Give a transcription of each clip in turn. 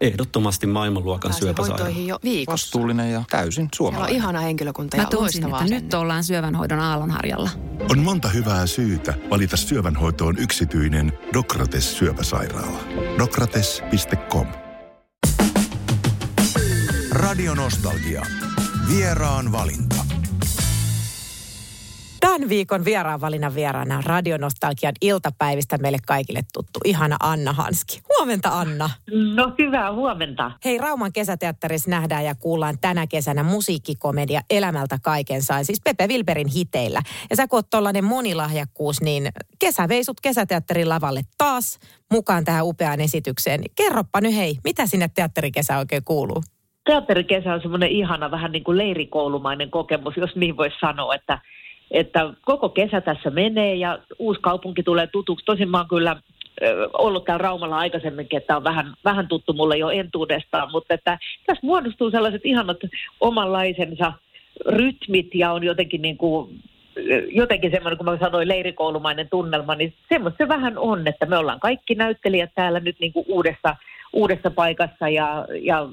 Ehdottomasti maailmanluokan syöpäsairaala. hoitoihin jo viikossa. Vastuullinen ja täysin Siellä on suomalainen. ihana henkilökunta ja Mä loistavaa että nyt ollaan syövänhoidon aallonharjalla. On monta hyvää syytä valita syövänhoitoon yksityinen Dokrates syöpäsairaala. Dokrates.com Radio Nostalgia. Vieraan valinta. Tämän viikon vieraan valinnan vieraana Radionostalgian iltapäivistä meille kaikille tuttu ihana Anna Hanski. Huomenta Anna. No hyvää huomenta. Hei, Rauman kesäteatterissa nähdään ja kuullaan tänä kesänä musiikkikomedia Elämältä kaiken sain, siis Pepe Wilberin hiteillä. Ja sä kun oot tollanen monilahjakkuus, niin kesäveisut kesäteatterin lavalle taas mukaan tähän upeaan esitykseen. Kerroppa nyt hei, mitä sinne teatterikesä oikein kuuluu? Teatterikesä on semmoinen ihana, vähän niin kuin leirikoulumainen kokemus, jos niin voisi sanoa, että, että koko kesä tässä menee ja uusi kaupunki tulee tutuksi. Tosin mä oon kyllä ollut täällä Raumalla aikaisemminkin, että on vähän, vähän tuttu mulle jo entuudestaan, mutta että tässä muodostuu sellaiset ihanat omanlaisensa rytmit ja on jotenkin niin kuin jotenkin semmoinen, kun mä sanoin leirikoulumainen tunnelma, niin semmoista se vähän on, että me ollaan kaikki näyttelijät täällä nyt niin kuin uudessa, uudessa paikassa ja, ja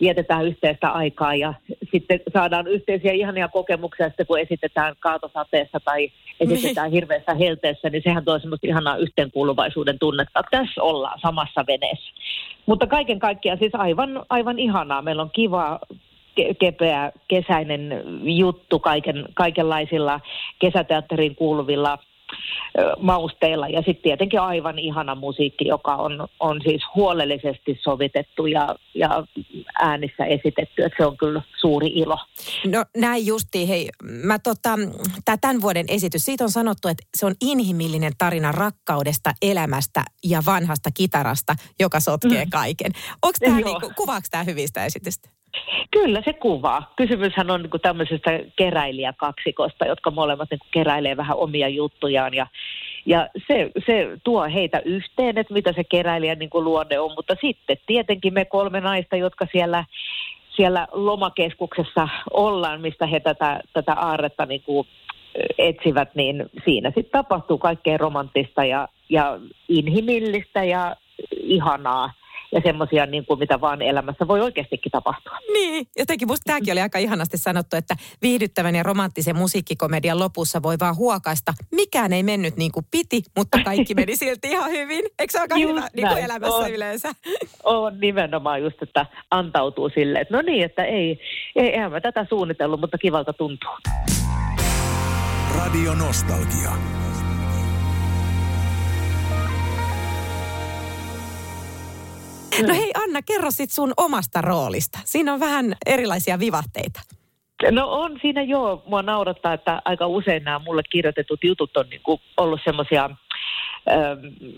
vietetään yhteistä aikaa ja sitten saadaan yhteisiä ihania kokemuksia sitten, kun esitetään kaatosateessa tai esitetään hirveässä helteessä, niin sehän tuo semmoista ihanaa yhteenkuuluvaisuuden tunnetta. Tässä ollaan samassa veneessä. Mutta kaiken kaikkiaan siis aivan, aivan ihanaa. Meillä on kiva ke- kepeä kesäinen juttu kaiken, kaikenlaisilla kesäteatteriin kuuluvilla mausteilla ja sitten tietenkin aivan ihana musiikki, joka on, on siis huolellisesti sovitettu ja, ja äänissä esitetty, että se on kyllä suuri ilo. No näin justiin, hei, mä tota, tää tämän vuoden esitys, siitä on sanottu, että se on inhimillinen tarina rakkaudesta, elämästä ja vanhasta kitarasta, joka sotkee Mm. kaiken. Onko tämä niinku, kuvaako tämä hyvistä esitystä? Kyllä se kuvaa. Kysymyshän on niin tämmöisestä keräilijäkaksikosta, jotka molemmat niin keräilee vähän omia juttujaan. Ja ja se, se tuo heitä yhteen, että mitä se keräilijän niin luonne on, mutta sitten tietenkin me kolme naista, jotka siellä, siellä lomakeskuksessa ollaan, mistä he tätä, tätä aarretta niin kuin etsivät, niin siinä sitten tapahtuu kaikkea romanttista ja, ja inhimillistä ja ihanaa ja semmoisia, niin kuin mitä vaan elämässä voi oikeastikin tapahtua. Niin, jotenkin musta tämäkin oli aika ihanasti sanottu, että viihdyttävän ja romanttisen musiikkikomedian lopussa voi vaan huokaista. Mikään ei mennyt niin kuin piti, mutta kaikki meni silti ihan hyvin. Eikö se aika Just hyvä niin kuin elämässä On. yleensä? On nimenomaan just, että antautuu silleen, että no niin, että ei, ei eihän mä tätä suunnitellut, mutta kivalta tuntuu. Radio Nostalgia. No hei Anna, kerro sit sun omasta roolista. Siinä on vähän erilaisia vivahteita. No on siinä joo. Mua naurattaa, että aika usein nämä mulle kirjoitetut jutut on niinku ollut semmoisia,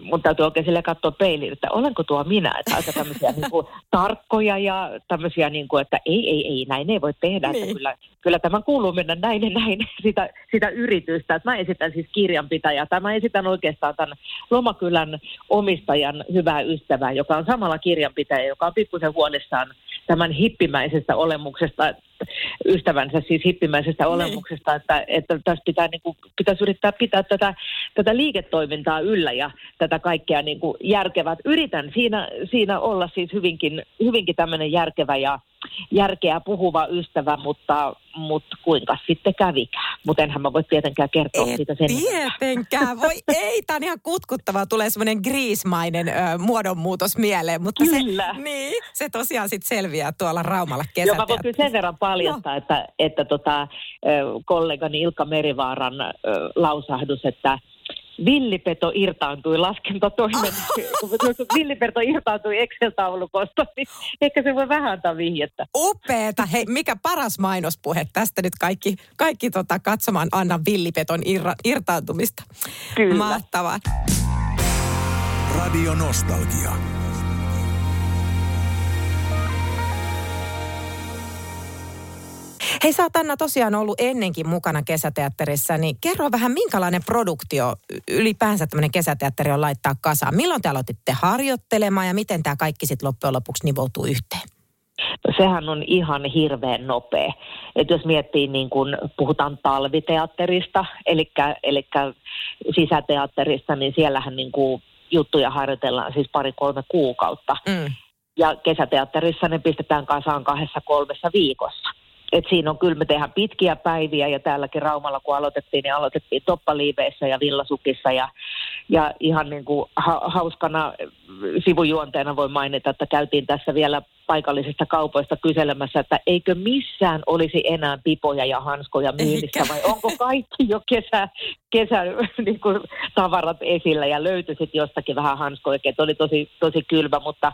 mun täytyy oikein sille katsoa peiliin, että olenko tuo minä, että aika tämmöisiä niinku tarkkoja ja tämmöisiä, niinku, että ei, ei, ei, näin ei voi tehdä, Niin. että kyllä, kyllä tämän kuuluu mennä näin ja näin, sitä, sitä yritystä. Että mä esitän siis kirjanpitäjää, tai mä esitän oikeastaan tämän Lomakylän omistajan hyvää ystävää, joka on samalla kirjanpitäjä, joka on pikkusen huolissaan tämän hippimäisestä olemuksesta, ystävänsä siis hippimäisestä olemuksesta, että, että tässä pitää, niin kuin, pitäisi yrittää pitää tätä, tätä liiketoimintaa yllä ja tätä kaikkea niin kuin järkevää. Yritän siinä, siinä olla siis hyvinkin, hyvinkin tämmöinen järkevä ja järkeä puhuva ystävä, mutta, mutta kuinka sitten kävikään. Mutta enhän mä voi tietenkään kertoa Et siitä sen. tietenkään. Voi ei, tämä on ihan kutkuttavaa. Tulee semmoinen griismainen ö, muodonmuutos mieleen. Mutta Kyllä. Se, niin, se tosiaan sitten selviää tuolla Raumalla Joo, mä voin kyllä kesäteatterissa. sen verran paljastaa, että, että tota, kollegani Ilkka Merivaaran lausahdus, että villipeto irtaantui laskentatoimen, kun villipeto irtaantui Excel-taulukosta, niin ehkä se voi vähän antaa vihjettä. Upeeta. Hei, mikä paras mainospuhe tästä nyt kaikki, kaikki tota katsomaan Annan villipeton irra, irtaantumista. Kyllä. Mahtavaa. Radio Nostalgia. Hei, sä oot Anna tosiaan ollut ennenkin mukana kesäteatterissa, niin kerro vähän minkälainen produktio ylipäänsä tämmöinen kesäteatteri on laittaa kasaan. Milloin te aloititte harjoittelemaan ja miten tämä kaikki sitten loppujen lopuksi nivoutuu yhteen? Sehän on ihan hirveän nopea. Et jos miettii, niin kun puhutaan talviteatterista, eli, eli sisäteatterista, niin siellähän niin kuin juttuja harjoitellaan siis pari-kolme kuukautta. Mm. ja kesäteatterissa ne pistetään kasaan kahdessa kolmessa viikossa. Et siinä on kyllä, me tehdään pitkiä päiviä ja täälläkin Raumalla kun aloitettiin, niin aloitettiin toppaliiveissä ja villasukissa ja, ja ihan niin kuin ha, hauskana sivujuonteena voi mainita, että käytiin tässä vielä paikallisista kaupoista kyselemässä, että eikö missään olisi enää pipoja ja hanskoja myynnissä vai onko kaikki jo kesä, kesä niin kuin, tavarat esillä ja löytyi sitten jostakin vähän hanskoja, että oli tosi, tosi kylmä, mutta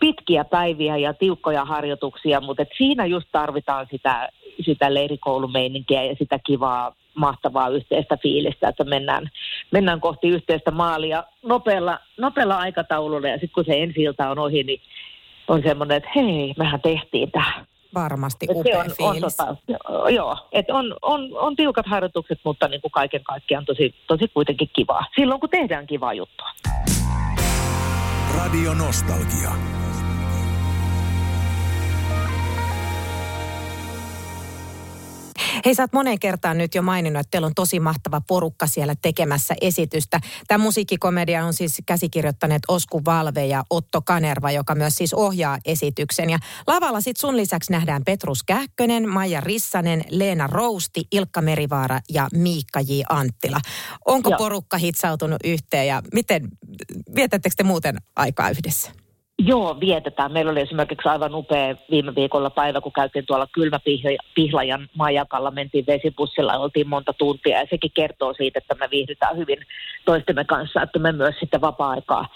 pitkiä päiviä ja tiukkoja harjoituksia, mutta et siinä just tarvitaan sitä, sitä leirikoulumeininkiä ja sitä kivaa mahtavaa yhteistä fiilistä, että mennään, mennään kohti yhteistä maalia nopealla, nopealla aikataululla ja sitten kun se ensi on ohi, niin on semmoinen, että hei, mehän tehtiin tämä. Varmasti et upea se on, fiilis. On, tota, joo, että on, on, on tiukat harjoitukset, mutta niin kuin kaiken kaikkiaan tosi, tosi kuitenkin kivaa. Silloin kun tehdään kivaa juttua. Radio Nostalgia. Hei, sä oot moneen kertaan nyt jo maininnut, että teillä on tosi mahtava porukka siellä tekemässä esitystä. Tämä musiikkikomedia on siis käsikirjoittaneet Osku Valve ja Otto Kanerva, joka myös siis ohjaa esityksen. Ja lavalla sit sun lisäksi nähdään Petrus Kähkönen, Maija Rissanen, Leena Rousti, Ilkka Merivaara ja Miikka J. Anttila. Onko Joo. porukka hitsautunut yhteen ja miten, vietättekö te muuten aikaa yhdessä? Joo, vietetään. Meillä oli esimerkiksi aivan upea viime viikolla päivä, kun käytiin tuolla Kylmäpihlajan majakalla, mentiin vesipussilla, oltiin monta tuntia ja sekin kertoo siitä, että me viihdytään hyvin toistemme kanssa, että me myös sitten vapaa-aikaa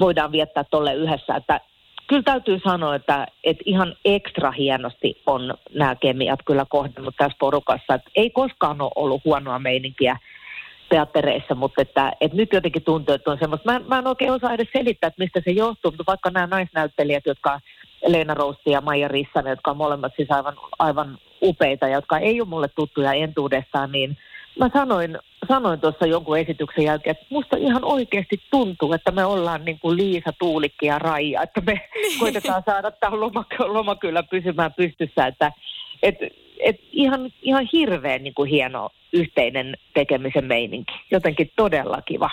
voidaan viettää tuolle yhdessä, että kyllä täytyy sanoa, että, että ihan ekstra hienosti on nämä kemiat kyllä kohdannut tässä porukassa. Että ei koskaan ole ollut huonoa meininkiä teattereissa, mutta että, että nyt jotenkin tuntuu, että on semmoista, mä mä en oikein osaa edes selittää, että mistä se johtuu, mutta vaikka nämä naisnäyttelijät, jotka Leena Rousti ja Maija Rissanen, jotka on molemmat siis aivan, aivan upeita, jotka ei ole mulle tuttuja entuudestaan, niin mä sanoin, sanoin tuossa jonkun esityksen jälkeen, että musta ihan oikeasti tuntuu, että me ollaan niin kuin Liisa, Tuulikki ja Raija, että me niin. koitetaan saada tämä loma, loma kyllä pysymään pystyssä, että, että et ihan, ihan hirveän niin kuin hieno yhteinen tekemisen meininki. Jotenkin todella kiva.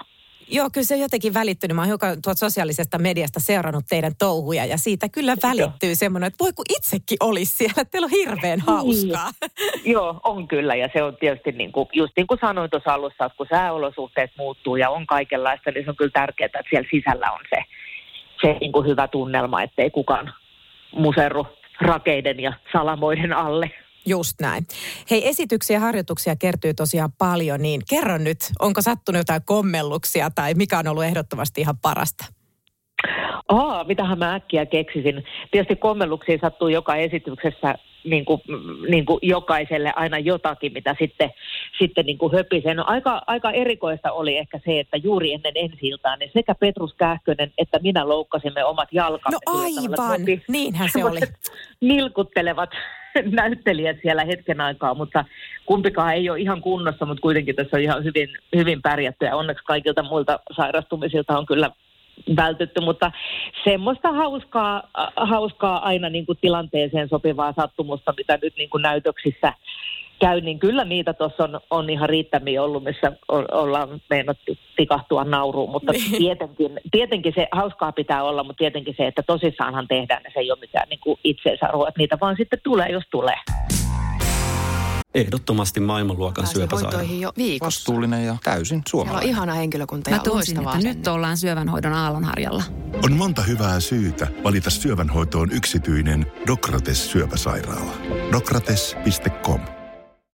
Joo, kyllä se on jotenkin välittynyt. Mä oon hiukan tuolta sosiaalisesta mediasta seurannut teidän touhuja ja siitä kyllä välittyy Joo. semmoinen, että voi kun itsekin olisi siellä, teillä on hirveän niin. hauskaa. Joo, on kyllä ja se on tietysti niin kuin, just niin kuin sanoin tuossa alussa, että kun sääolosuhteet muuttuu ja on kaikenlaista, niin se on kyllä tärkeää, että siellä sisällä on se, se niin kuin hyvä tunnelma, ettei kukaan muserru rakeiden ja salamoiden alle. Just näin. Hei, esityksiä ja harjoituksia kertyy tosiaan paljon, niin kerro nyt, onko sattunut jotain kommelluksia tai mikä on ollut ehdottomasti ihan parasta? Aa, mitähän mä äkkiä keksisin. Tietysti kommelluksia sattuu joka esityksessä niin kuin, niin kuin jokaiselle aina jotakin, mitä sitten, sitten niin kuin höpisen. No, aika, aika erikoista oli ehkä se, että juuri ennen ensi niin sekä Petrus Kähkönen että minä loukkasimme omat jalkamme. No aivan, niinhän se oli. Nilkuttelevat näyttelijät siellä hetken aikaa, mutta kumpikaan ei ole ihan kunnossa, mutta kuitenkin tässä on ihan hyvin, hyvin pärjätty. Ja onneksi kaikilta muilta sairastumisilta on kyllä vältytty, mutta semmoista hauskaa, hauskaa aina niin kuin tilanteeseen sopivaa sattumusta, mitä nyt niin kuin näytöksissä käy, niin kyllä niitä tuossa on, on ihan riittämiä ollut, missä ollaan meinattu tikahtua nauruun, mutta niin. tietenkin, tietenkin se hauskaa pitää olla, mutta tietenkin se, että tosissaanhan tehdään, niin se ei ole mitään niin kuin itseisarvoa, että niitä vaan sitten tulee, jos tulee. Ehdottomasti maailmanluokan syöpäsairaala. jo viikossa. Vastuullinen ja täysin suomalainen. Siellä on ihana henkilökunta ja Mä tunsin, että nyt ollaan syövänhoidon aallonharjalla. On monta hyvää syytä valita syövänhoitoon yksityinen Dokrates syöpäsairaala. Dokrates.com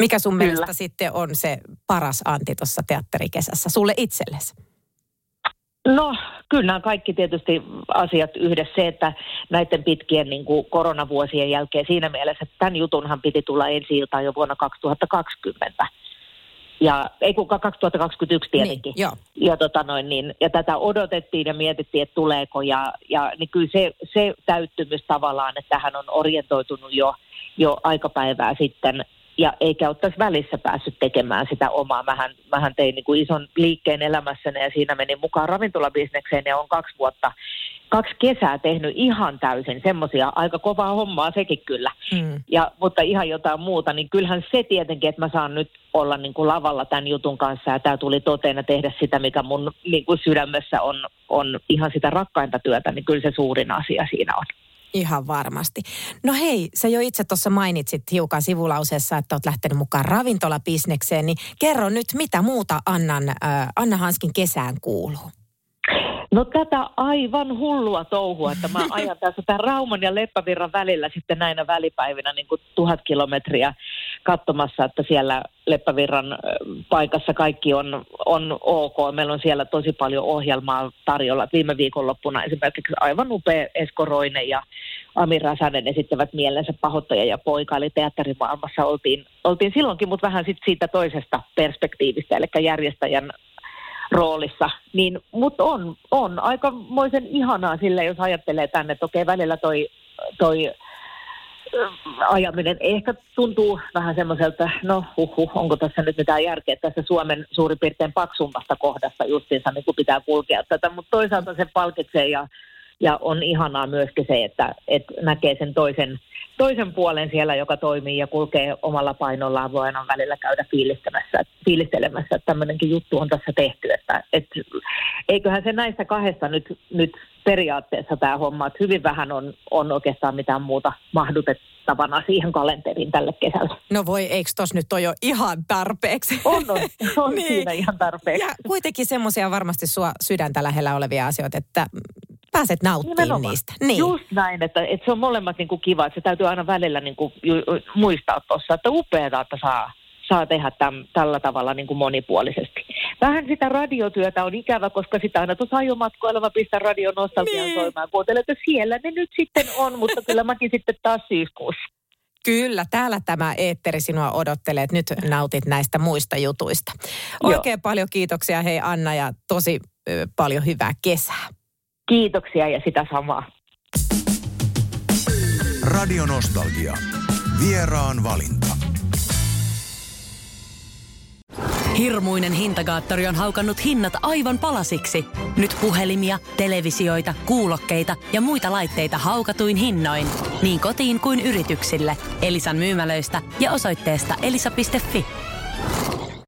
Mikä sun Kyllä. mielestä sitten on se paras anti tuossa teatterikesässä sulle itsellesi? No, kyllä nämä kaikki tietysti asiat yhdessä. Se, että näiden pitkien niin kuin koronavuosien jälkeen siinä mielessä, että tämän jutunhan piti tulla ensi iltaan jo vuonna 2020. ja ei kukaan 2021 tietenkin. Niin, joo. ja, tota noin, niin, ja tätä odotettiin ja mietittiin, että tuleeko. Ja, ja niin kyllä se, se täyttymys tavallaan, että hän on orientoitunut jo, jo aikapäivää sitten ja eikä ole tässä välissä päässyt tekemään sitä omaa. Mähän, mähän tein niin kuin ison liikkeen elämässäni ja siinä menin mukaan ravintolabisnekseen ja on kaksi vuotta, kaksi kesää tehnyt ihan täysin semmoisia, aika kovaa hommaa sekin kyllä, mm. ja, mutta ihan jotain muuta, niin kyllähän se tietenkin, että mä saan nyt olla niin kuin lavalla tämän jutun kanssa ja tämä tuli toteena tehdä sitä, mikä mun niin kuin sydämessä on, on ihan sitä rakkainta työtä, niin kyllä se suurin asia siinä on. Ihan varmasti. No hei, sä jo itse tuossa mainitsit hiukan sivulauseessa, että oot lähtenyt mukaan ravintolabisnekseen, niin kerro nyt, mitä muuta Annan, äh, Anna Hanskin kesään kuuluu? No tätä aivan hullua touhua, että mä ajan tässä tämän Rauman ja Leppävirran välillä sitten näinä välipäivinä niin kuin tuhat kilometriä katsomassa, että siellä Leppävirran paikassa kaikki on, on ok. Meillä on siellä tosi paljon ohjelmaa tarjolla. Viime viikonloppuna esimerkiksi aivan upea Esko Roine ja Amir Räsänen esittävät mielensä pahoittaja ja poika, eli teatterimaailmassa oltiin, oltiin silloinkin, mutta vähän sit siitä toisesta perspektiivistä, eli järjestäjän roolissa. Niin, mutta on, on aikamoisen ihanaa sille, jos ajattelee tänne, että okei, välillä toi, toi ajaminen ehkä tuntuu vähän semmoiselta, no huhu, onko tässä nyt mitään järkeä tässä Suomen suurin piirtein paksummasta kohdasta justiinsa, niin kuin pitää kulkea tätä, mutta toisaalta se palkitsee ja, ja on ihanaa myöskin se, että, että näkee sen toisen toisen puolen siellä, joka toimii ja kulkee omalla painollaan, voi aina välillä käydä fiilistelemässä, fiilistelemässä että tämmöinenkin juttu on tässä tehty. Että, et, eiköhän se näistä kahdesta nyt, nyt periaatteessa tämä homma, että hyvin vähän on, on oikeastaan mitään muuta mahdutettavana siihen kalenteriin tälle kesälle. No voi, eikö tos nyt ole jo ihan tarpeeksi? On, on, on niin. siinä ihan tarpeeksi. Ja kuitenkin semmoisia varmasti sua sydäntä lähellä olevia asioita, että pääset nauttimaan Nimenomaan. niistä. Niin. Just näin, että, että se on molemmat niin kuin kiva, että se täytyy aina välillä niin kuin muistaa tuossa, että upeaa, että saa, saa tehdä täm, tällä tavalla niin kuin monipuolisesti. Vähän sitä radiotyötä on ikävä, koska sitä aina tuossa ajomatkoilla mä pistän radion nostalgian niin. soimaan. Kuuntelen, että siellä ne nyt sitten on, mutta kyllä mäkin sitten taas syyskuussa. Kyllä, täällä tämä eetteri sinua odottelee, että nyt nautit näistä muista jutuista. Oikein Joo. paljon kiitoksia hei Anna ja tosi paljon hyvää kesää. Kiitoksia ja sitä samaa. Radio Nostalgia. Vieraan valinta. Hirmuinen hintakaattori on haukannut hinnat aivan palasiksi. Nyt puhelimia, televisioita, kuulokkeita ja muita laitteita haukatuin hinnoin. Niin kotiin kuin yrityksille. Elisan myymälöistä ja osoitteesta elisa.fi.